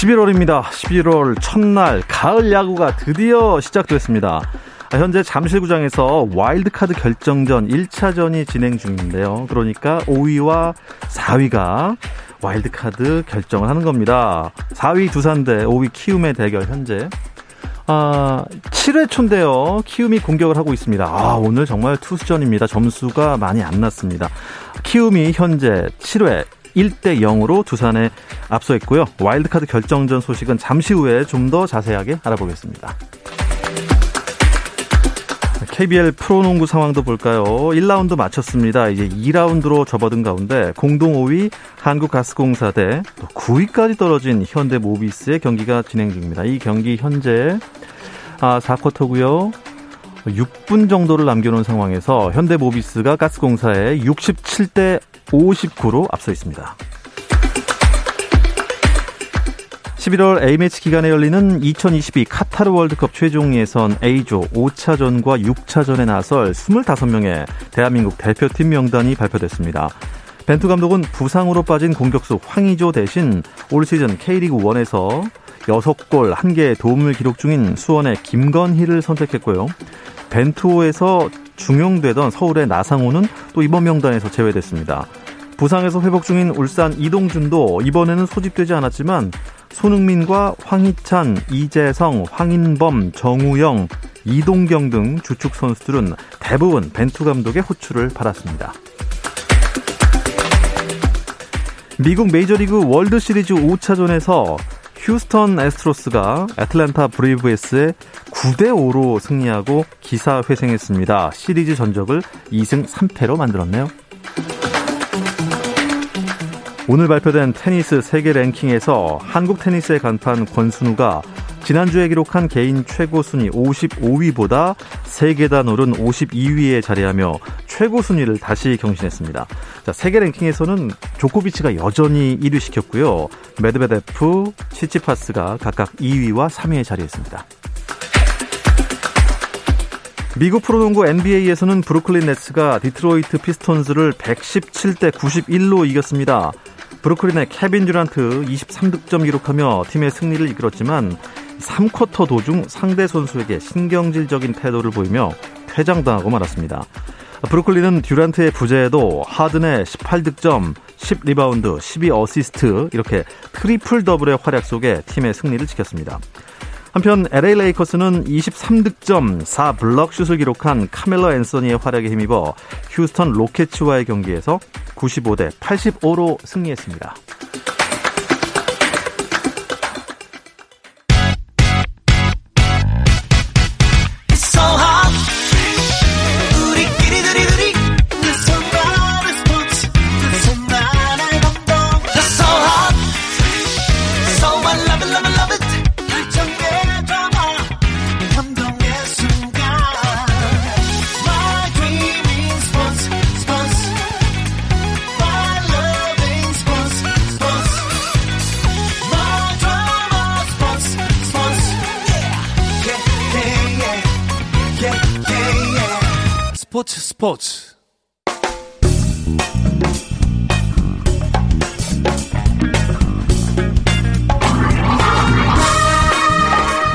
11월입니다. 11월 첫날 가을 야구가 드디어 시작됐습니다. 현재 잠실구장에서 와일드카드 결정전 1차전이 진행 중인데요. 그러니까 5위와 4위가 와일드카드 결정을 하는 겁니다. 4위 두산 대 5위 키움의 대결 현재 아, 7회 초인데요. 키움이 공격을 하고 있습니다. 아, 오늘 정말 투수전입니다. 점수가 많이 안 났습니다. 키움이 현재 7회 1대 0으로 두산에 앞서 있고요. 와일드카드 결정전 소식은 잠시 후에 좀 더 자세하게 알아보겠습니다. KBL 프로농구 상황도 볼까요? 1라운드 마쳤습니다. 이제 2라운드로 접어든 가운데 공동 5위 한국가스공사 대 9위까지 떨어진 현대모비스의 경기가 진행 중입니다. 이 경기 현재 아, 4쿼터고요. 6분 정도를 남겨놓은 상황에서 현대모비스가 가스공사에 67대 59로 앞서 있습니다. 11월 A매치 기간에 열리는 2022 카타르 월드컵 최종 예선 A조 5차전과 6차전에 나설 25명의 대한민국 대표팀 명단이 발표됐습니다. 벤투 감독은 부상으로 빠진 공격수 황의조 대신 올 시즌 K리그 1에서 6골 1개의 도움을 기록 중인 수원의 김건희를 선택했고요. 벤투에서 중용되던 서울의 나상호는 또 이번 명단에서 제외됐습니다. 부상에서 회복 중인 울산 이동준도 이번에는 소집되지 않았지만 손흥민과 황희찬, 이재성, 황인범, 정우영, 이동경 등 주축 선수들은 대부분 벤투 감독의 호출을 받았습니다. 미국 메이저리그 월드 시리즈 5차전에서 휴스턴 애스트로스가 애틀랜타 브레이브스에 9대 5로 승리하고 기사 회생했습니다. 시리즈 전적을 2승 3패로 만들었네요. 오늘 발표된 테니스 세계 랭킹에서 한국 테니스의 간판 권순우가 지난주에 기록한 개인 최고 순위 55위보다 3계단 오른 52위에 자리하며 최고 순위를 다시 경신했습니다. 자, 세계 랭킹에서는 조코비치가 여전히 1위 시켰고요. 메드베데프, 치치파스가 각각 2위와 3위에 자리했습니다. 미국 프로농구 NBA에서는 브루클린 네츠가 디트로이트 피스톤즈를 117대 91로 이겼습니다. 브루클린의 케빈 듀란트 23득점 기록하며 팀의 승리를 이끌었지만 3쿼터 도중 상대 선수에게 신경질적인 태도를 보이며 퇴장당하고 말았습니다. 브루클린은 듀란트의 부재에도 하든의 18득점, 10리바운드, 12어시스트 이렇게 트리플 더블의 활약 속에 팀의 승리를 지켰습니다. 한편 LA 레이커스는 23득점, 4블럭 슛을 기록한 카멜로 앤서니의 활약에 힘입어 휴스턴 로켓츠와의 경기에서 95대 85로 승리했습니다. 스포츠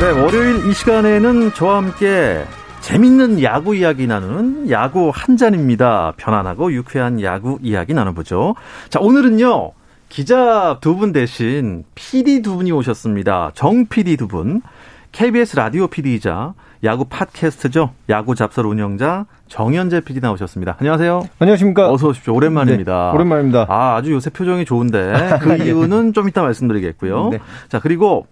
네, 월요일 이 시간에는 저와 함께 재밌는 야구 이야기 나누는 야구 한 잔입니다. 편안하고 유쾌한 야구 이야기 나눠보죠. 자, 오늘은요, 기자 두 분 대신 PD 두 분이 오셨습니다. 정 PD 두 분. KBS 라디오 PD이자 야구 팟캐스트죠. 야구 잡설 운영자 정현재 PD 나오셨습니다. 안녕하세요. 안녕하십니까. 어서 오십시오. 오랜만입니다. 네, 오랜만입니다. 아, 아주 요새 표정이 좋은데 그 예. 이유는 좀 이따 말씀드리겠고요. 네. 자, 그리고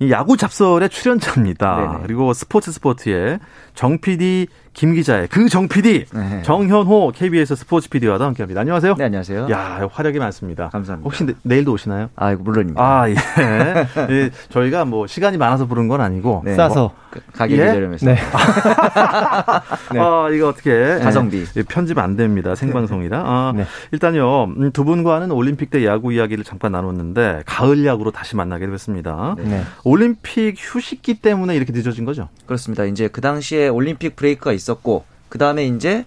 이 야구 잡설의 출연자입니다. 네네. 그리고 스포츠 스포츠의 정 PD 김 기자의 그정 PD, 네. 정현호 KBS 스포츠 PD와도 함께합니다. 안녕하세요. 네, 안녕하세요. 야, 화력이 많습니다. 감사합니다. 혹시 내, 내일도 오시나요? 아, 물론입니다. 아, 예. 예. 저희가 뭐 시간이 많아서 부른 건 아니고 네. 싸서 뭐, 가격이 예? 저렴해서. 네. 네. 아, 이거 어떻게 가성비 예, 편집 안 됩니다. 생방송이라. 아, 네. 일단요. 음, 두 분과는 올림픽 때 야구 이야기를 잠깐 나눴는데 가을 야구로 다시 만나게 됐습니다. 네. 올림픽 휴식기 때문에 이렇게 늦어진 거죠? 그렇습니다. 이제 그 당시에 올림픽 브레이크가 있었고 그 다음에 이제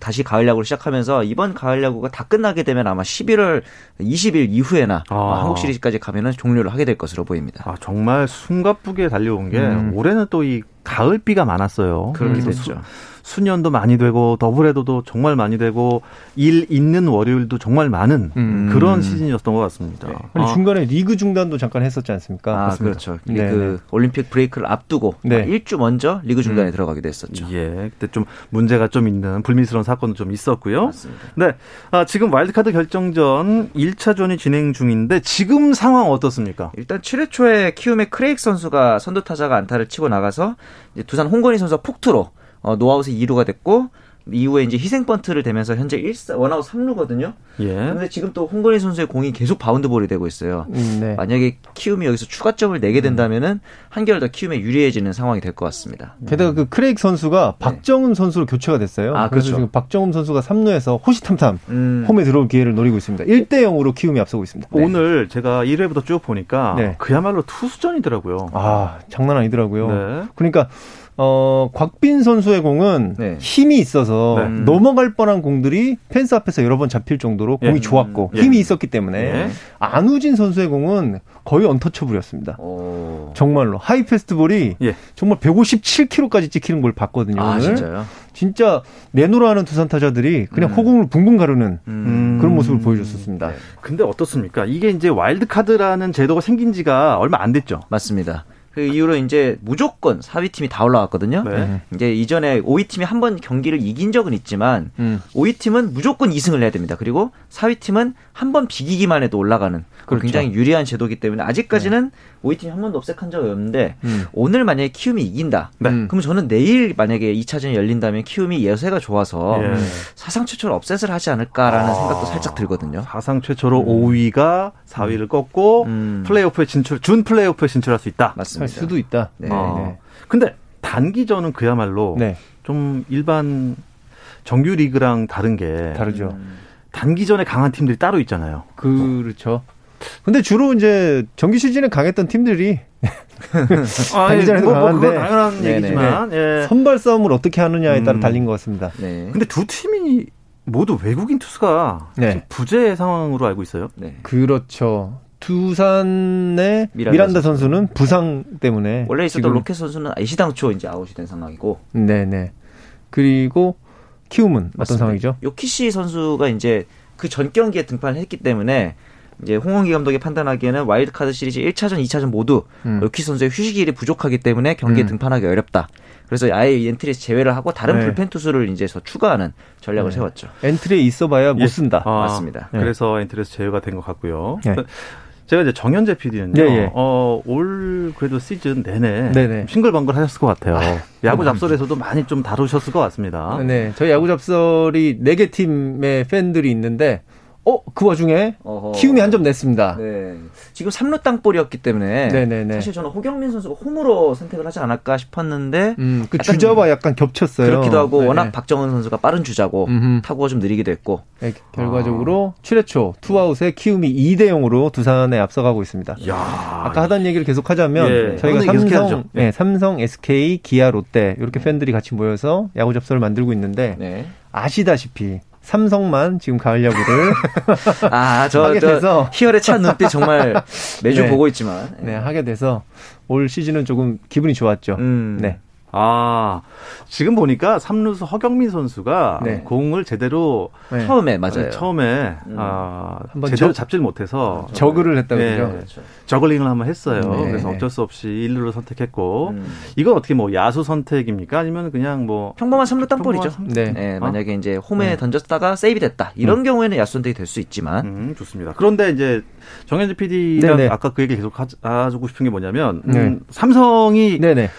다시 가을 야구를 시작하면서 이번 가을 야구가 다 끝나게 되면 아마 11월 20일 이후에나 아. 한국 시리즈까지 가면은 종료를 하게 될 것으로 보입니다. 아, 정말 숨가쁘게 달려온 게 음. 올해는 또 이 가을비가 많았어요. 그렇게 됐죠. 순연도 많이 되고 더블헤더도 정말 많이 되고 일 있는 월요일도 정말 많은 음. 그런 시즌이었던 것 같습니다. 네. 아니, 아. 중간에 리그 중단도 잠깐 했었지 않습니까? 아, 맞습니다. 그렇죠. 네. 그 올림픽 브레이크를 앞두고 네. 1주 먼저 리그 중단에 음. 들어가기도 했었죠. 예. 그때 좀 문제가 좀 있는 불미스러운 사건도 좀 있었고요. 맞습니다. 네. 아, 지금 와일드카드 결정전 1차전이 진행 중인데 지금 상황 어떻습니까? 일단 7회 초에 키움의 크레익 선수가 선두 타자가 안타를 치고 나가서 두산 홍건희 선수가 폭투로 어, 노아웃의 2루가 됐고 이후에 이제 희생 번트를 대면서 현재 1사 원아웃 3루거든요. 예. 그런데 지금 또 홍건희 선수의 공이 계속 바운드 볼이 되고 있어요. 음, 네. 만약에 키움이 여기서 추가점을 내게 된다면은 한결 더 키움에 유리해지는 상황이 될 것 같습니다. 게다가 그 크레이그 선수가 네. 박정음 선수로 교체가 됐어요. 아, 그래서 그렇죠. 지금 박정음 선수가 3루에서 호시탐탐 음. 홈에 들어올 기회를 노리고 있습니다. 1대 0으로 키움이 앞서고 있습니다. 네. 오늘 제가 1회부터 쭉 보니까 네. 그야말로 투수전이더라고요. 아, 장난 아니더라고요. 네. 그러니까 어, 곽빈 선수의 공은 네. 힘이 있어서 네. 넘어갈 뻔한 공들이 펜스 앞에서 여러 번 잡힐 정도로 공이 예. 좋았고 예. 힘이 있었기 때문에 예. 안우진 선수의 공은 거의 untouchable이었습니다. 오. 정말로 high fastball이 예. 정말 157km까지 찍히는 걸 봤거든요. 아, 오늘. 진짜요? 진짜 내노라 하는 두산 타자들이 그냥 음. 허공을 붕붕 가르는 음. 그런 모습을 보여줬었습니다. 네. 근데 어떻습니까? 이게 이제 와일드 카드라는 제도가 생긴 지가 얼마 안 됐죠. 맞습니다. 그 이후로 이제 무조건 4위 팀이 다 올라왔거든요. 네. 이제 이전에 5위 팀이 한 번 경기를 이긴 적은 있지만 음. 5위 팀은 무조건 2승을 해야 됩니다. 그리고 4위 팀은 한 번 비기기만 해도 올라가는 그렇죠. 굉장히 유리한 제도이기 때문에 아직까지는 네. 5위 팀이 한 번도 upset한 적이 없는데 음. 오늘 만약에 키움이 이긴다. 네. 그럼 저는 내일 만약에 2차전이 열린다면 키움이 기세가 좋아서 예. 사상 최초로 업셋을 하지 않을까라는 아. 생각도 살짝 들거든요. 사상 최초로 음. 5위가 4위를 꺾고 음. 플레이오프에 진출 준 플레이오프에 진출할 수 있다. 맞습니다. 할 수도 있다. 네. 아. 네. 근데 단기전은 그야말로 네. 좀 일반 정규 리그랑 다른 게 다르죠. 음. 단기전에 강한 팀들이 따로 있잖아요. 그렇죠. 근데 주로 이제 정규 시즌에 강했던 팀들이 아, 단기전에도 뭐, 뭐 강한데 뭐 당연한 네네. 얘기지만 예. 선발 싸움을 어떻게 하느냐에 따라 음. 달린 것 같습니다. 네. 근데 두 팀이 모두 외국인 투수가 네. 부재 상황으로 알고 있어요. 네. 그렇죠. 두산의 미란다, 미란다 선수 는 부상 때문에 원래 있었던 로켓 선수는 애시당초 이제 아웃이 된 상황이고. 네네. 그리고 키움은 맞습니다. 어떤 상황이죠? 요키시 선수가 이제 그 전 경기에 등판을 했기 때문에 이제 홍원기 감독이 판단하기에는 와일드카드 시리즈 1차전, 2차전 모두 음. 요키 선수의 휴식일이 부족하기 때문에 경기에 음. 등판하기 어렵다. 그래서 아예 엔트리에서 제외를 하고 다른 네. 불펜 투수를 이제 추가하는 전략을 네. 세웠죠. 엔트리에 있어봐야 못 예. 쓴다. 아, 맞습니다. 네. 그래서 엔트리에서 제외가 된 것 같고요. 네. 제가 이제 정현재 PD는요. 예, 예. 어, 올 그래도 시즌 내내 네네. 싱글벙글 하셨을 것 같아요. 아, 야구 잡설에서도 많이 좀 다루셨을 것 같습니다. 네, 저희 야구 잡설이 네 개 팀의 팬들이 있는데 어, 그 와중에 어허. 키움이 한 점 냈습니다. 네. 지금 3루 땅볼이었기 때문에 네네네. 사실 저는 허경민 선수가 홈으로 선택을 하지 않을까 싶었는데 음, 그 주자와 약간 겹쳤어요. 그렇기도 하고 네네. 워낙 박정음 선수가 빠른 주자고 음흠. 타구가 좀 느리기도 했고 네, 결과적으로 아. 7회 초 투아웃에 키움이 2대 0으로 두산에 앞서가고 있습니다. 야. 아까 하던 얘기를 계속 하자면 예. 저희가 삼성, 네, 삼성, SK, 기아, 롯데 이렇게 팬들이 같이 모여서 야구 접설을 만들고 있는데 네. 아시다시피 삼성만 지금 가을 야구를 아, 저, 하게 돼서 희열에 찬 눈빛 정말 매주 네. 보고 있지만 네. 네. 하게 돼서 올 시즌은 조금 기분이 좋았죠. 음. 네. 아, 지금 보니까 삼루수 허경민 선수가 네. 공을 제대로 네. 처음에 맞아요. 어, 처음에 음. 아, 한번 제대로 저, 잡질 못해서 아, 저그를 했다고 네. 그죠. 저글링을 한번 했어요. 네. 그래서 어쩔 수 없이 1루를 선택했고 음. 이건 어떻게 뭐 야수 선택입니까? 아니면 그냥 뭐 평범한 삼루 땅볼이죠. 네. 네. 어? 만약에 이제 홈에 네. 던졌다가 세이브 됐다. 이런 음. 경우에는 야수 선택이 될 수 있지만 음, 좋습니다. 그런데 이제 정현재 PD가 아까 그 얘기 계속 하고 싶은 게 뭐냐면 음, 삼성이 네네.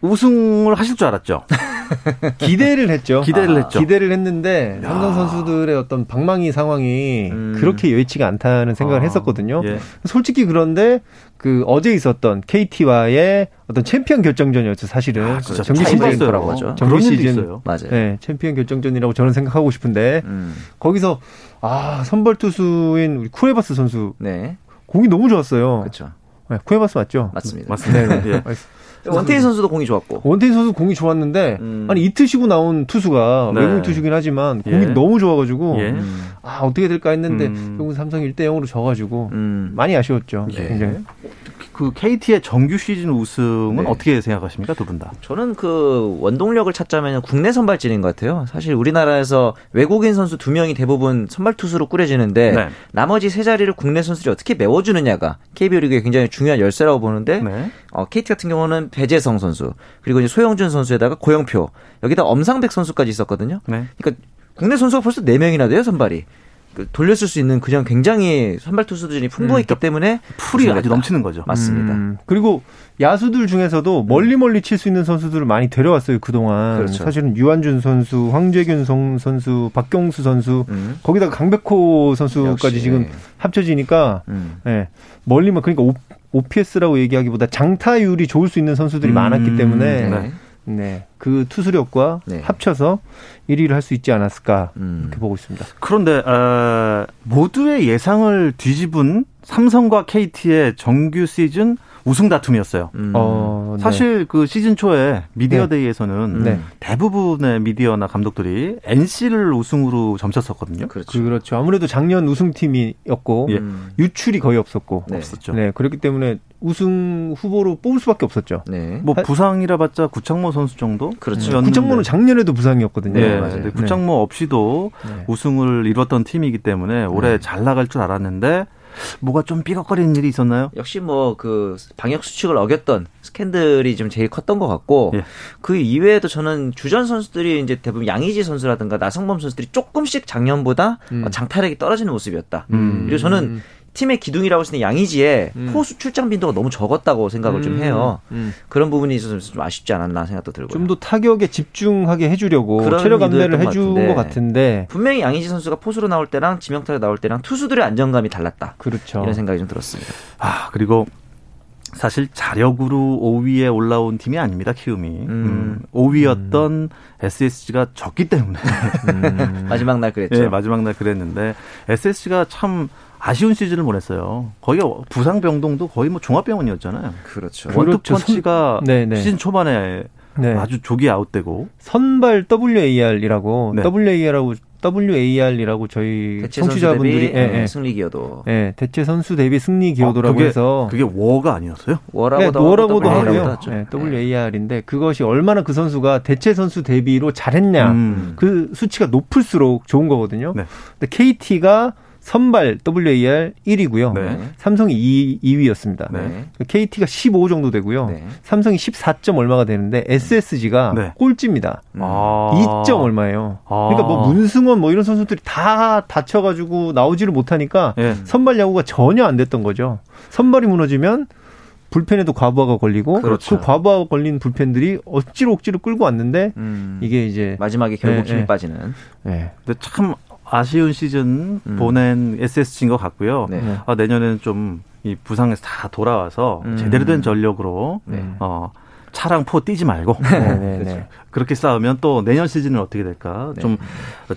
우승을 하실 줄 알았죠. 기대를 했죠. 기대를 아, 했죠. 기대를 했는데 야. 삼성 선수들의 어떤 방망이 상황이 음. 그렇게 여의치가 않다는 생각을 아. 했었거든요. 예. 솔직히 그런데 그 어제 있었던 KT와의 어떤 챔피언 결정전이었죠, 사실은. 아, 정규 시즌이라고 하죠. 정규 시즌. 있어요. 맞아요. 네, 챔피언 결정전이라고 저는 생각하고 싶은데 음. 거기서 아, 선발 투수인 우리 쿠에바스 선수 네. 공이 너무 좋았어요. 그렇죠. 네, 쿠에바스 맞죠? 맞습니다. 맞습니다. 네, 네. 원태인 선수도 공이 좋았고. 원태인 선수 공이 좋았는데 음. 아니 이틀 쉬고 나온 투수가 네. 외국인 투수긴 하지만 공이 예. 너무 좋아가지고 예. 아 어떻게 될까 했는데 음. 결국 삼성 1대 0으로 져가지고 음. 많이 아쉬웠죠. 예. 굉장히. 그 KT의 정규 시즌 우승은 네. 어떻게 생각하십니까 두 분 다? 저는 그 원동력을 찾자면 국내 선발진인 것 같아요. 사실 우리나라에서 외국인 선수 두 명이 대부분 선발 투수로 꾸려지는데 네. 나머지 세 자리를 국내 선수들이 어떻게 메워주느냐가 KBO 리그의 굉장히 중요한 열쇠라고 보는데 네. 어, KT 같은 경우는 배재성 선수 그리고 이제 소영준 선수에다가 고영표 여기다 엄상백 선수까지 있었거든요. 네. 그러니까 국내 선수가 벌써 네 명이나 돼요 선발이. 그 돌렸을 수 있는 그냥 굉장히 선발 투수들이 풍부했기 음, 때문에 풀이 아주 넘치는 거죠. 맞습니다. 음, 그리고 야수들 중에서도 멀리 멀리 칠 수 있는 선수들을 많이 데려왔어요 그 동안. 그렇죠. 사실은 유한준 선수, 황재균 선수, 박경수 선수, 음. 거기다가 강백호 선수까지 역시. 지금 합쳐지니까 음. 네, 멀리만 그러니까 오, OPS라고 얘기하기보다 장타율이 좋을 수 있는 선수들이 음. 많았기 때문에. 네. 네. 그 투수력과 네. 합쳐서 1위를 할 수 있지 않았을까 음. 이렇게 보고 있습니다. 그런데 어, 모두의 예상을 뒤집은 삼성과 KT의 정규 시즌 우승 다툼이었어요. 음. 어, 네. 사실 그 시즌 초에 미디어 네. 데이에서는 네. 대부분의 미디어나 감독들이 NC를 우승으로 점쳤었거든요. 그렇죠. 그렇죠. 아무래도 작년 우승팀이었고 예. 유출이 거의 없었고 네. 없었죠. 네, 그렇기 때문에 우승 후보로 뽑을 수밖에 없었죠. 네. 뭐 부상이라 봤자 구창모 선수 정도? 그렇죠. 구창모는 작년에도 부상이었거든요. 네, 맞아요. 네. 구창모 없이도 우승을 이뤘던 팀이기 때문에 올해 잘 나갈 줄 알았는데 뭐가 좀 삐걱거리는 일이 있었나요? 역시 뭐 그 방역 수칙을 어겼던 스캔들이 좀 제일 컸던 것 같고 예. 그 이외에도 저는 주전 선수들이 이제 대부분 양의지 선수라든가 나성범 선수들이 조금씩 작년보다 음. 장타력이 떨어지는 모습이었다. 음. 그리고 저는 팀의 기둥이라고 할수 있는 양의지의 음. 포수 출장 빈도가 너무 적었다고 생각을 음. 좀 해요. 음. 그런 부분이 있어서 좀 아쉽지 않았나 생각도 들고요. 좀 더 타격에 집중하게 해주려고 체력 감내를 해준 것, 것 같은데 분명히 양의지 선수가 포수로 나올 때랑 지명타로 나올 때랑 투수들의 안정감이 달랐다. 그렇죠. 이런 생각이 좀 들었습니다. 아 그리고 사실 자력으로 5위에 올라온 팀이 아닙니다. 키움이 음. 음, 5위였던 음. SSG가 졌기 때문에 음. 마지막 날 그랬죠. 네, 마지막 날 그랬는데 SSG가 참 아쉬운 시즌을 보냈어요. 거기가 부상 병동도 거의 뭐 종합병원이었잖아요. 그렇죠. 원투 그렇죠. 펀치가 네, 네. 시즌 초반에 네. 아주 조기 아웃되고 선발 WAR이라고 네. WAR라고 WAR이라고 저희 청취자분들이 예, 예. 승리 기여도 예, 대체 선수 대비 승리 기여도라고 아, 그게, 해서 그게 워가 아니었어요? 워라고도, 네, 워라고도 하고요. 네, WAR인데 그것이 얼마나 그 선수가 대체 선수 대비로 잘했냐 음. 그 수치가 높을수록 좋은 거거든요. 네. 근데 KT가 선발 WAR 1위고요. 네. 삼성이 2, 2위였습니다. 네. KT가 15 정도 되고요. 네. 삼성이 14점 얼마가 되는데 SSG가 네. 꼴찌입니다. 아. 2점 얼마예요. 아. 그러니까 뭐 문승원 뭐 이런 선수들이 다 다쳐가지고 나오지를 못하니까 네. 선발 야구가 전혀 안 됐던 거죠. 선발이 무너지면 불펜에도 과부하가 걸리고 그렇죠. 그 과부하가 걸린 불펜들이 억지로 억지로 끌고 왔는데 음. 이게 이제 마지막에 결국 네, 힘이 네. 빠지는. 네. 근데 참 아쉬운 시즌 음. 보낸 SSG인 것 같고요. 네. 아, 내년에는 좀 이 부상에서 다 돌아와서 음. 제대로 된 전력으로 네. 어, 차랑 포 뛰지 말고 네, 네, 네. 그렇죠. 그렇게 싸우면 또 내년 시즌은 어떻게 될까 네. 좀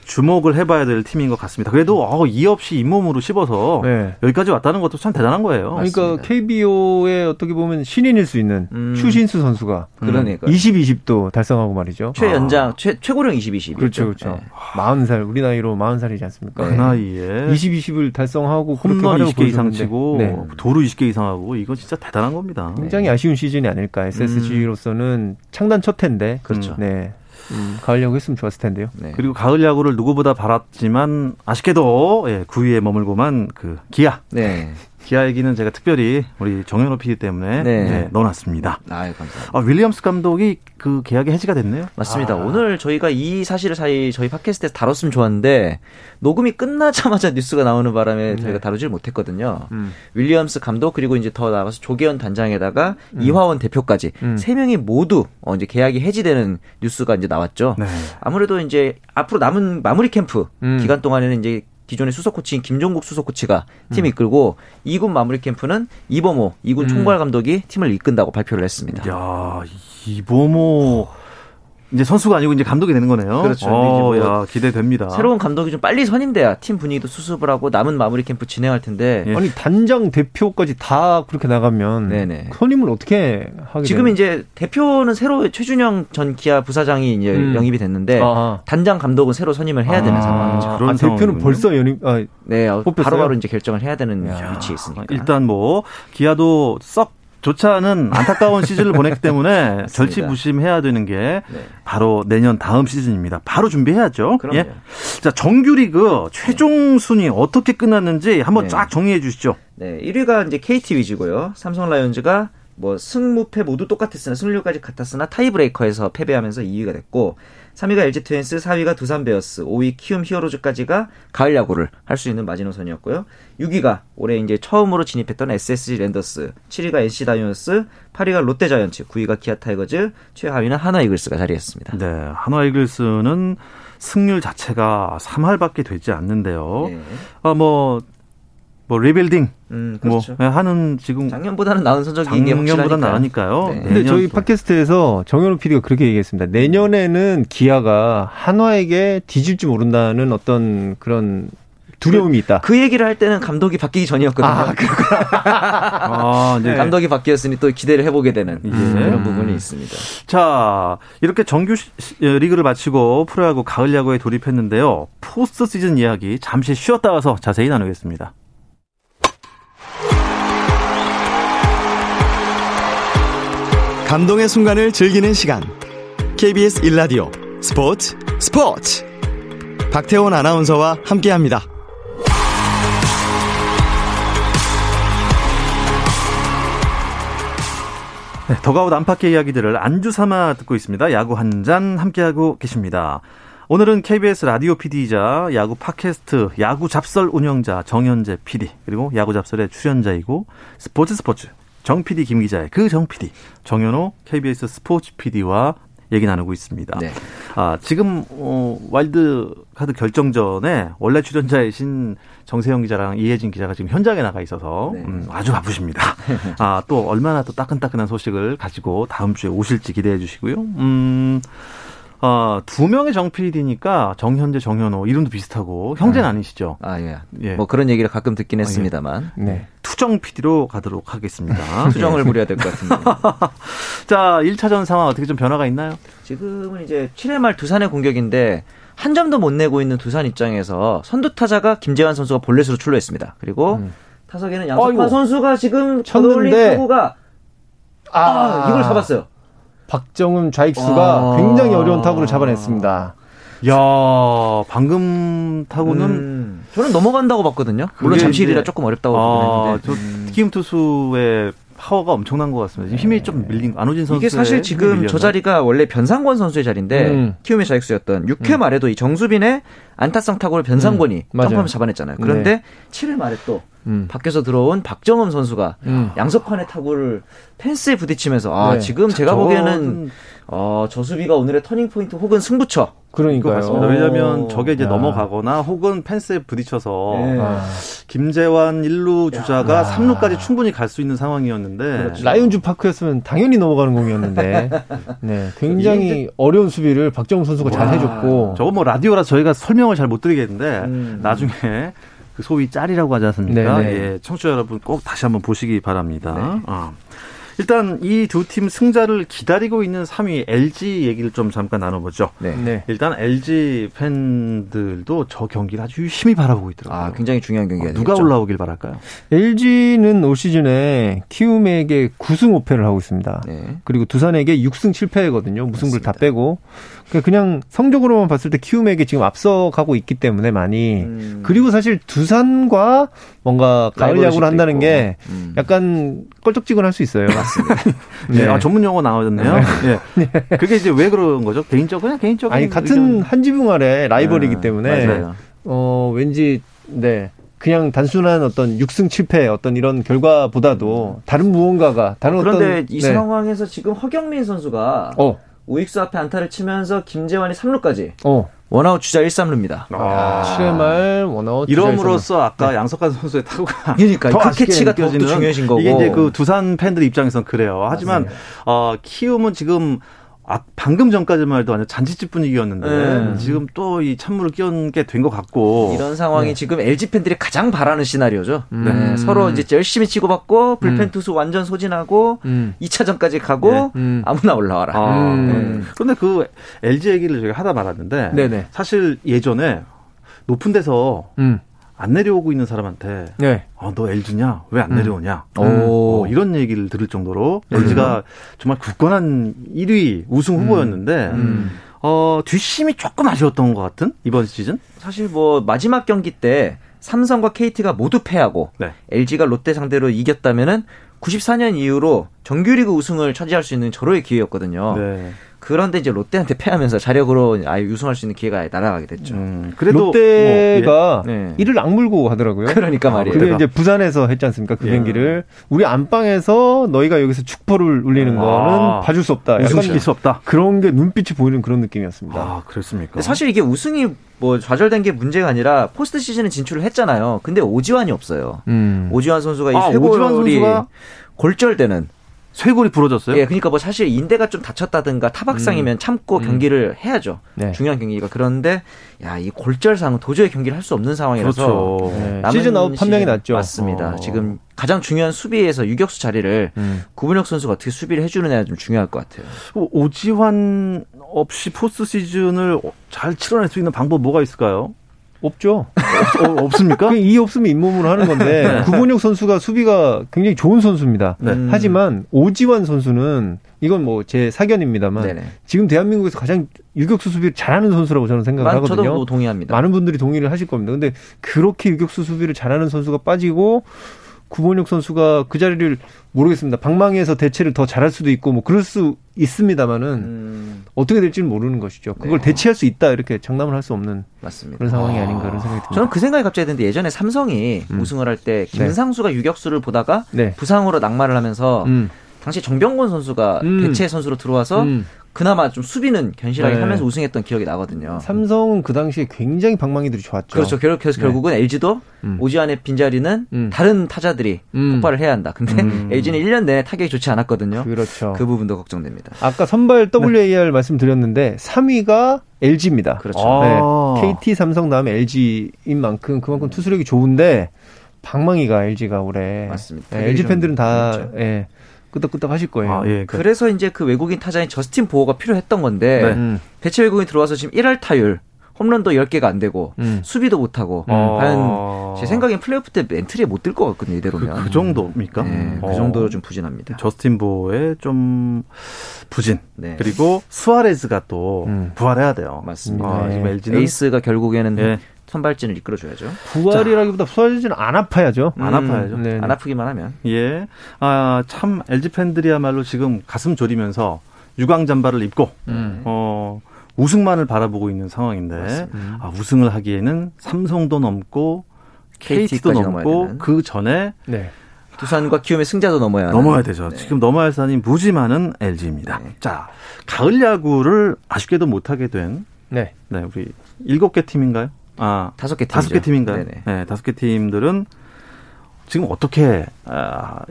주목을 해봐야 될 팀인 것 같습니다. 그래도 어, 이 없이 잇몸으로 씹어서 네. 여기까지 왔다는 것도 참 대단한 거예요. 그러니까 맞습니다. KBO에 어떻게 보면 신인일 수 있는 음. 추신수 선수가 그러니까 20, 20도 달성하고 말이죠. 최연장 아. 최 최고령 20, 20. 그렇죠, 그렇죠. 네. 40살 우리 나이로 40살이지 않습니까? 그 나이에 20, 20을 달성하고 홈런 20개 이상 치고 네. 도루 20개 이상 하고 이건 진짜 대단한 겁니다. 굉장히 아쉬운 시즌이 아닐까 SSG로 서는 창단 첫 해인데 그렇죠. 네. 음, 가을 야구 했으면 좋았을 텐데요. 네. 그리고 가을 야구를 누구보다 바랐지만 아쉽게도 예, 9위에 머물고만 그 기아. 네. 기아 얘기는 제가 특별히 우리 정현호 PD 때문에 네. 네, 넣어놨습니다. 아, 감사합니다. 아, 윌리엄스 감독이 그 계약이 해지가 됐네요. 맞습니다. 아. 오늘 저희가 이 사실을 사이 저희 팟캐스트에서 다뤘으면 좋았는데 녹음이 끝나자마자 뉴스가 나오는 바람에 네. 저희가 다루질 못했거든요. 음. 윌리엄스 감독 그리고 이제 더 나가서 조계현 단장에다가 음. 이화원 대표까지 음. 세 명이 모두 어 이제 계약이 해지되는 뉴스가 이제 나왔죠. 네. 아무래도 이제 앞으로 남은 마무리 캠프 음. 기간 동안에는 이제 기존의 수석 코치인 김종국 수석 코치가 팀 음. 이끌고 2군 마무리 캠프는 이범호 2군 음. 총괄 감독이 팀을 이끈다고 발표를 했습니다. 야, 이범호 이제 선수가 아니고 이제 감독이 되는 거네요. 그렇죠. 어, 야, 기대됩니다. 새로운 감독이 좀 빨리 선임돼야 팀 분위기도 수습을 하고 남은 마무리 캠프 진행할 텐데. 예. 아니 단장 대표까지 다 그렇게 나가면 네네. 선임을 어떻게 하게 지금 되나? 이제 대표는 새로 최준영 전 기아 부사장이 이제 음. 영입이 됐는데 아하. 단장 감독은 새로 선임을 해야 되는 아, 상황이죠. 그런 아, 대표는 벌써 영입 아, 네, 바로바로 바로 이제 결정을 해야 되는 야. 위치에 있으니까. 일단 뭐 기아도 썩 않은 안타까운 시즌을 보냈기 때문에 절치부심해야 되는 게 네. 바로 내년 다음 시즌입니다. 바로 준비해야죠. 그럼요. 예. 자, 정규리그 최종 순위 어떻게 끝났는지 한번 네. 쫙 정리해 주시죠. 네, 1위가 이제 KT 위즈고요. 삼성 라이온즈가 뭐 승무패 모두 똑같았으나 승률까지 같았으나 타이브레이커에서 패배하면서 2위가 됐고 3위가 LG 트윈스, 4위가 두산 베어스, 5위 키움 히어로즈까지가 가을 야구를 할 수 있는 마지노선이었고요. 6위가 올해 이제 처음으로 진입했던 SSG 랜더스, 7위가 NC 다이노스, 8위가 롯데 자이언츠, 9위가 기아 타이거즈, 최하위는 한화 이글스가 자리했습니다. 네, 한화 이글스는 승률 자체가 3할밖에 되지 않는데요. 네. 아, 뭐, 뭐 리빌딩 음, 뭐, 그렇죠. 뭐 하는 지금 작년보다는 나은 성적이 작년보다 나으니까요. 네. 근데 저희 팟캐스트에서 정현호 PD가 그렇게 얘기했습니다. 내년에는 기아가 한화에게 뒤질지 모른다는 어떤 그런 두려움이 있다. 그, 그 얘기를 할 때는 감독이 바뀌기 전이었거든요. 아, 아, 네. 감독이 바뀌었으니 또 기대를 해보게 되는 예. 그런 부분이 있습니다. 자, 이렇게 정규 리그를 마치고 프로야구 가을 야구에 돌입했는데요. 포스트 시즌 이야기 잠시 쉬었다 와서 자세히 나누겠습니다. 감동의 순간을 즐기는 시간. KBS 일라디오 스포츠 스포츠. 박태원 아나운서와 함께합니다. 네, 더가웃 안팎의 이야기들을 안주 삼아 듣고 있습니다. 야구 한 잔 함께하고 계십니다. 오늘은 KBS 라디오 PD이자 야구 팟캐스트 야구 잡설 운영자 정현재 PD 그리고 야구 잡설의 출연자이고 스포츠 스포츠 정 PD 김 기자의 그 정 PD 정현호 KBS 스포츠 PD와 얘기 나누고 있습니다. 네. 아, 지금 어 와일드 카드 결정전에 원래 출연자이신 정세영 기자랑 이혜진 기자가 지금 현장에 나가 있어서 네. 음, 아주 바쁘십니다. 아, 또 얼마나 또 따끈따끈한 소식을 가지고 다음 주에 오실지 기대해 주시고요. 음. 어, 두 명의 정 PD니까 정현재, 정현호 이름도 비슷하고 형제는 음. 아니시죠? 아 예. 예. 뭐 그런 얘기를 가끔 듣긴 했습니다만. 아, 예. 네. 투정 PD로 가도록 하겠습니다. 투정을 부려야 될 것 같습니다. 자, 1차전 상황 어떻게 좀 변화가 있나요? 지금은 이제 7회 말 두산의 공격인데 한 점도 못 내고 있는 두산 입장에서 선두 타자가 김재환 선수가 볼넷으로 출루했습니다. 그리고 음. 타석에는 양석환 선수가 지금 쳤는데 타구가 아, 아, 이걸 잡았어요. 박정훈 좌익수가 아~ 굉장히 어려운 타구를 잡아냈습니다. 야 방금 타구는 음, 저는 넘어간다고 봤거든요. 물론 잠실이라 조금 어렵다고 아, 했는데. 저 음. 특임 투수의 파워가 엄청난 것 같습니다. 힘이 네. 좀 밀린 안우진 선수 이게 사실 지금 저 자리가 원래 변상권 선수의 자리인데 음. 키움의 좌익수였던 6회 음. 말에도 이 정수빈의 안타성 타구를 변상권이 음. 점프하면서 잡아냈잖아요. 그런데 네. 7회 말에 또 음. 밖에서 들어온 박정흠 선수가 음. 양석환의 타구를 펜스에 부딪히면서 아 네. 지금 제가 보기에는 어, 저 수비가 오늘의 터닝 포인트 혹은 승부처. 그러니까요. 왜냐하면 저게 이제 야. 넘어가거나 혹은 펜스에 부딪혀서 네. 김재환 1루 주자가 야. 3루까지 충분히 갈 수 있는 상황이었는데 그렇죠. 라이온즈 파크였으면 당연히 넘어가는 공이었는데 네, 굉장히 어려운 수비를 박정우 선수가 와. 잘 해줬고 저거 뭐 라디오라 저희가 설명을 잘 못 드리겠는데 음. 나중에 그 소위 짤이라고 하지 않습니까? 네네. 네. 예, 청취자 여러분 꼭 다시 한번 보시기 바랍니다. 네. 어. 일단 이 두 팀 승자를 기다리고 있는 3위 LG 얘기를 좀 잠깐 나눠보죠. 네. 네. 일단 LG 팬들도 저 경기를 아주 유심히 바라보고 있더라고요. 아, 굉장히 중요한 경기가 어, 누가 되겠죠. 올라오길 바랄까요? LG는 올 시즌에 키움에게 9승 5패를 하고 있습니다. 네. 그리고 두산에게 6승 7패거든요. 무승부를 다 빼고. 그러니까 그냥 성적으로만 봤을 때 키움에게 지금 앞서가고 있기 때문에 많이 음. 그리고 사실 두산과 뭔가 가을 야구를 한다는 있고. 게 음. 약간 껄쩍지근할 수 있어요. 맞습니다. 네. 네. 아, 전문 용어 나오셨네요. 네. 네. 그게 이제 왜 그런 거죠? 개인적 그냥 개인적 아니 같은 한 지붕 아래 라이벌이기 네. 때문에 맞아요. 어 왠지 네. 그냥 단순한 어떤 6승 7패 어떤 이런 결과보다도 다른 무언가가 다른 그런데 어떤 이 네. 상황에서 지금 허경민 선수가 어. 우익수 앞에 안타를 치면서 김재환이 3루까지. 어. 원아웃 주자 1, 3루입니다. 아. 7회 말 원아웃 이므로써 아까 네. 양석환 선수의 타구가 그러니까 그 캐치가 더 중요해진 거고 이게 이제 그 두산 팬들 입장에선 그래요. 하지만 어, 키움은 지금 아, 방금 전까지만 해도 완전 잔치집 분위기였는데 네. 지금 또 이 찬물을 끼얹 게 된 것 같고 이런 상황이 네. 지금 LG 팬들이 가장 바라는 시나리오죠. 음. 네. 서로 이제 열심히 치고받고 불펜 음. 투수 완전 소진하고 음. 2차전까지 가고 네. 음. 아무나 올라와라. 아. 음. 그런데 그 LG 얘기를 저희가 하다 말았는데 네네. 사실 예전에 높은 데서 음. 안 내려오고 있는 사람한테 네. 어, 너 LG냐? 왜 안 내려오냐? 음. 어, 이런 얘기를 들을 정도로 네. LG가 정말 굳건한 1위 우승 음. 후보였는데 음. 어, 뒷심이 조금 아쉬웠던 것 같은 이번 시즌? 사실 뭐 마지막 경기 때 삼성과 KT가 모두 패하고 네. LG가 롯데 상대로 이겼다면은 94년 이후로 정규리그 우승을 차지할 수 있는 절호의 기회였거든요. 네. 그런데 이제 롯데한테 패하면서 자력으로 아예 우승할 수 있는 기회가 날아가게 됐죠. 음, 그래도 롯데가 뭐, 예. 이를 악물고 하더라고요. 그러니까 말이에요. 그게 이제 부산에서 했지 않습니까? 그 예. 경기를 우리 안방에서 너희가 여기서 축포를 울리는 아. 거는 봐줄 수 없다. 우승시킬 수 없다. 그런 게 눈빛이 보이는 그런 느낌이었습니다. 아, 그렇습니까? 사실 이게 우승이 뭐 좌절된 게 문제가 아니라 포스트 시즌에 진출을 했잖아요. 근데 오지환이 없어요. 음. 오지환 선수가 이 아, 쇄골이 골절되는 쇄골이 부러졌어요? 예, 그러니까 뭐 사실 인대가 좀 다쳤다든가 타박상이면 음. 참고 음. 경기를 해야죠. 네. 중요한 경기가 그런데 야, 이 골절상은 도저히 경기를 할 수 없는 상황이라서 그렇죠. 네. 시즌 아웃 한 명이 났죠. 맞습니다. 어. 지금 가장 중요한 수비에서 유격수 자리를 음. 구본혁 선수가 어떻게 수비를 해주느냐 좀 중요할 것 같아요. 오지환 없이 포스트 시즌을 잘 치러낼 수 있는 방법 뭐가 있을까요? 없죠. 없, 습니까 이 없으면 잇몸으로 하는 건데 네. 구본혁 선수가 수비가 굉장히 좋은 선수입니다. 네. 하지만 오지환 선수는 이건 뭐 제 사견입니다만 네네. 지금 대한민국에서 가장 유격수 수비를 잘하는 선수라고 저는 생각을 하거든요. 저도 뭐 동의합니다. 많은 분들이 동의를 하실 겁니다. 근데 그렇게 유격수 수비를 잘하는 선수가 빠지고 구본혁 선수가 그 자리를 모르겠습니다. 방망이에서 대체를 더 잘할 수도 있고 뭐 그럴 수 있습니다만은 음. 어떻게 될지는 모르는 것이죠. 그걸 네. 대체할 수 있다 이렇게 장담을 할 수 없는 맞습니다. 그런 상황이 아. 닌가 그런 생각이 듭니다. 저는 그 생각이 갑자기 드는데 예전에 삼성이 음. 우승을 할때 네. 김상수가 네. 유격수를 보다가 네. 부상으로 낙마를 하면서 음. 당시 정병곤 선수가 음. 대체 선수로 들어와서 음. 그나마 좀 수비는 견실하게 네. 하면서 우승했던 기억이 나거든요. 삼성은 그 당시에 굉장히 방망이들이 좋았죠. 그렇죠. 그래서 네. 결국은 LG도 음. 오지환의 빈자리는 음. 다른 타자들이 음. 폭발을 해야 한다. 근데 음. LG는 1년 내내 타격이 좋지 않았거든요. 그렇죠. 그 부분도 걱정됩니다. 아까 선발 WAR 네. 말씀드렸는데 3위가 LG입니다. 그렇죠. 네. 아. KT, 삼성 다음에 LG인 만큼 그만큼 투수력이 좋은데 방망이가 LG가 올해 맞습니다. 네, LG 팬들은 다 예. 끄덕끄덕 하실 거예요. 아, 예. 그 그래서 이제 그 외국인 타자인 저스틴 보호가 필요했던 건데 네. 음. 대체 외국인 들어와서 지금 1할 타율 홈런도 10개가 안 되고 음. 수비도 못 하고 음. 과연 제 생각엔 플레이오프 때 멘트리에 못 들 것 같거든요 이대로면 그, 그 정도입니까? 네, 그 어. 정도로 좀 부진합니다. 저스틴 보의 좀 부진 네. 그리고 수아레즈가 또 음. 부활해야 돼요. 맞습니다. 어, 지금 LG는 에이스가 결국에는 네. 선발진을 이끌어줘야죠. 부활이라기보다 수아레즈는 안 아파야죠. 안 아파야죠. 음, 안 아프기만 하면. 예. 아, 참 LG 팬들이야말로 지금 가슴 졸이면서 유광 잠바를 입고 음. 어 우승만을 바라보고 있는 상황인데 아, 우승을 하기에는 삼성도 넘고 KT도 넘고 그 전에 네. 두산과 키움의 승자도 넘어야 넘어야 되죠. 네. 지금 넘어야 할 산이 무지 많은 LG입니다. 네. 자, 가을 야구를 아쉽게도 못 하게 된 네. 네, 우리 일곱 개 팀인가요? 아, 다섯 개 팀. 다섯 개 팀인가요? 네네. 네, 다섯 개 팀들은 지금 어떻게 아,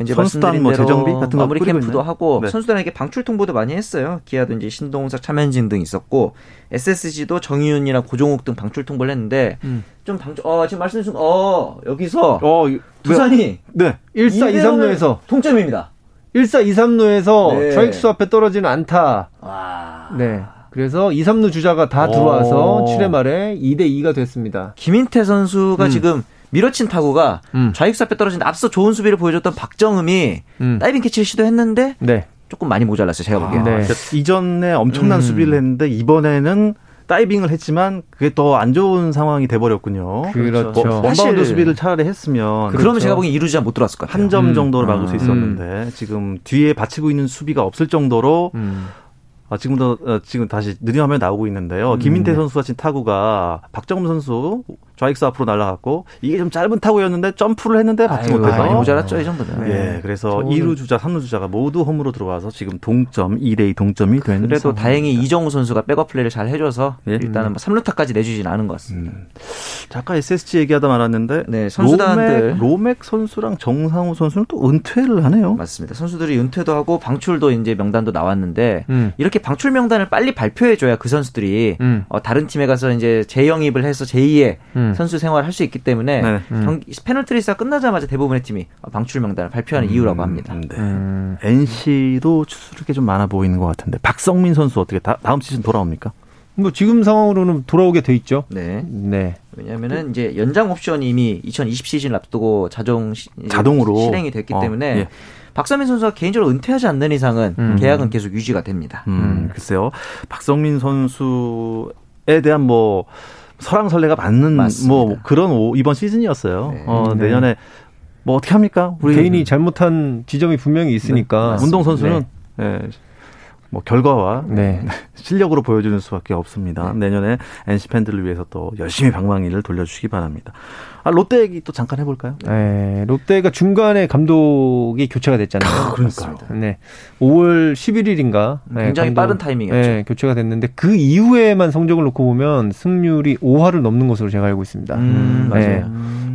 이제 선수단 뭐 재정비 같은 거 마무리 캠프도? 하고 네. 선수단에게 방출 통보도 많이 했어요. 기아도 이제 신동석, 차면진 등 있었고 SSG도 정희윤이나 고종욱 등 방출 통보를 했는데 음. 좀 방출 어 지금 말씀해 주신 어 여기서 어 두산이 네. 1 4 2 3루에서 동점입니다. 1사 2, 3루에서 네. 좌익수 앞에 떨어지는 안타. 와. 네. 그래서 2, 3루 주자가 다 들어와서 7회 말에 2대 2가 됐습니다. 김인태 선수가 음. 지금 밀어친 타구가 음. 좌익수 앞에 떨어진 앞서 좋은 수비를 보여줬던 박정음이 음. 다이빙 캐치를 시도했는데 네. 조금 많이 모자랐어요. 제가 보기에. 아, 네. 이전에 엄청난 음. 수비를 했는데 이번에는 다이빙을 했지만 그게 더 안 좋은 상황이 돼버렸군요. 그렇죠. 뭐, 원바운드 수비를 차라리 했으면 그렇죠. 그러면 제가 보기엔 2루 주자 못 들어왔을 것 같아요. 한점 음. 정도로 막을 수 음. 있었는데 음. 지금 뒤에 받치고 있는 수비가 없을 정도로 음. 아, 지금도 어, 지금 다시 느린 화면 나오고 있는데요. 음. 김인태 선수가 친 타구가 박정음 선수 좌익수 앞으로 날아갔고 이게 좀 짧은 타구였는데 점프를 했는데 받지 못해서 많이 모자랐죠 이 정도는. 예, 그래서 2루 주자, 3루 주자가 모두 홈으로 들어와서 지금 동점 2대2 동점이 된. 그래도 상황입니다. 다행히 이정후 선수가 백업 플레이를 잘 해줘서 예. 일단은 뭐 3루타까지 내주진 않은 것 같습니다. 음. 아까 SSG 얘기하다 말았는데 네, 선수단들 로맥, 로맥 선수랑 정상호 선수는 또 은퇴를 하네요. 맞습니다. 선수들이 은퇴도 하고 방출도 이제 명단도 나왔는데 음. 이렇게 방출 명단을 빨리 발표해줘야 그 선수들이 음. 어, 다른 팀에 가서 이제 재영입을 해서 제2의 음. 선수 생활을 할 수 있기 때문에 네. 음. 경기 페넌트레이스가 끝나자마자 대부분의 팀이 방출 명단을 발표하는 음. 이유라고 합니다. 네. 음. NC도 추스를 좀 많아 보이는 것 같은데 박성민 선수 어떻게 다, 다음 시즌 돌아옵니까? 뭐 지금 상황으로는 돌아오게 돼 있죠. 네. 네. 왜냐하면은 이제 연장 옵션이 이미 2020 시즌 앞두고 자동 자동으로 실행이 됐기 어. 때문에 예. 박성민 선수가 개인적으로 은퇴하지 않는 이상은 음. 계약은 계속 유지가 됩니다. 음, 음. 글쎄요. 박성민 선수에 대한 뭐 설왕설래가 맞는 맞습니다. 뭐 그런 오, 이번 시즌이었어요. 네. 어, 네. 내년에 뭐 어떻게 합니까? 우리 개인이 잘못한 지점이 분명히 있으니까 네. 운동 선수는 네. 네. 뭐 결과와 네. 실력으로 보여주는 수밖에 없습니다. 네. 내년에 NC 팬들을 위해서 또 열심히 방망이를 돌려주시기 바랍니다. 아, 롯데 얘기 또 잠깐 해볼까요? 네, 롯데가 중간에 감독이 교체가 됐잖아요. 아, 그러니까요. 네, 5월 11일인가 네, 굉장히 감독, 빠른 타이밍이었죠. 네, 교체가 됐는데 그 이후에만 성적을 놓고 보면 승률이 5할을 넘는 것으로 제가 알고 있습니다. 음, 맞아요. 네.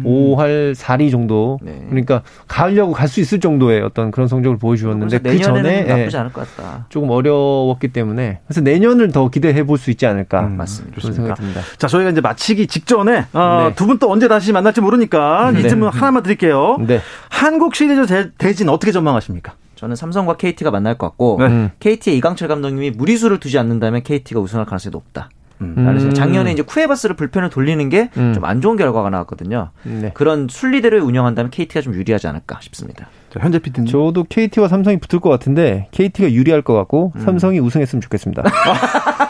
5할 4리 정도. 네. 그러니까 가려고 갈 수 있을 정도의 어떤 그런 성적을 보여주었는데 그 전에 나쁘지 않을 것 같다. 조금 어려웠기 때문에 그래서 내 년을 더 기대해 볼 수 있지 않을까. 음, 맞습니다. 그런 생각이 듭니다. 자, 저희가 이제 마치기 직전에 어, 네. 두분 또 언제 다시 만날지 모르니까 네. 이 질문 하나만 드릴게요. 네. 한국 시리즈 대진 어떻게 전망하십니까? 저는 삼성과 KT가 만날 것 같고 네. KT의 이강철 감독님이 무리수를 두지 않는다면 KT가 우승할 가능성이 높다. 음. 작년에 이제 쿠에바스를 불펜을 돌리는 게 좀안 음. 좋은 결과가 나왔거든요. 네. 그런 순리대로 운영한다면 KT가 좀 유리하지 않을까 싶습니다. 자, 현재 피디님. 저도 KT와 삼성이 붙을 것 같은데 KT가 유리할 것 같고 음. 삼성이 우승했으면 좋겠습니다.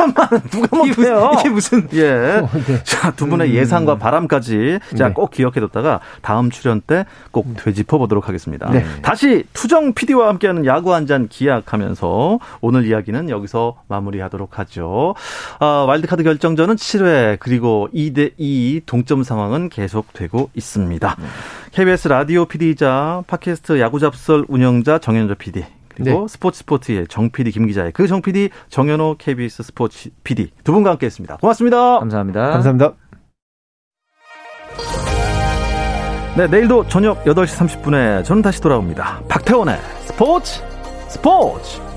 그런 말은 누가 못해요? 이게 무슨 예. 어, 네. 자, 두 분의 음. 예상과 바람까지 자, 네. 꼭 기억해뒀다가 다음 출연 때 꼭 되짚어 보도록 하겠습니다. 네. 다시 투정 PD와 함께하는 야구 한 잔 기약하면서 오늘 이야기는 여기서 마무리하도록 하죠. 아, 와일드카드 결정전은 7회 그리고 2대 2 동점 상황은 계속되고 있습니다. 네. KBS 라디오 PD이자 팟캐스트 야구 잡설 운영자 정현조 PD 그리고 네. 스포츠 스포츠의 정 PD 김 기자의 그 정 PD 정현호 KBS 스포츠 PD 두 분과 함께했습니다. 고맙습니다. 감사합니다. 감사합니다. 네, 내일도 저녁 8시 30분에 저는 다시 돌아옵니다. 박태원의 스포츠 스포츠!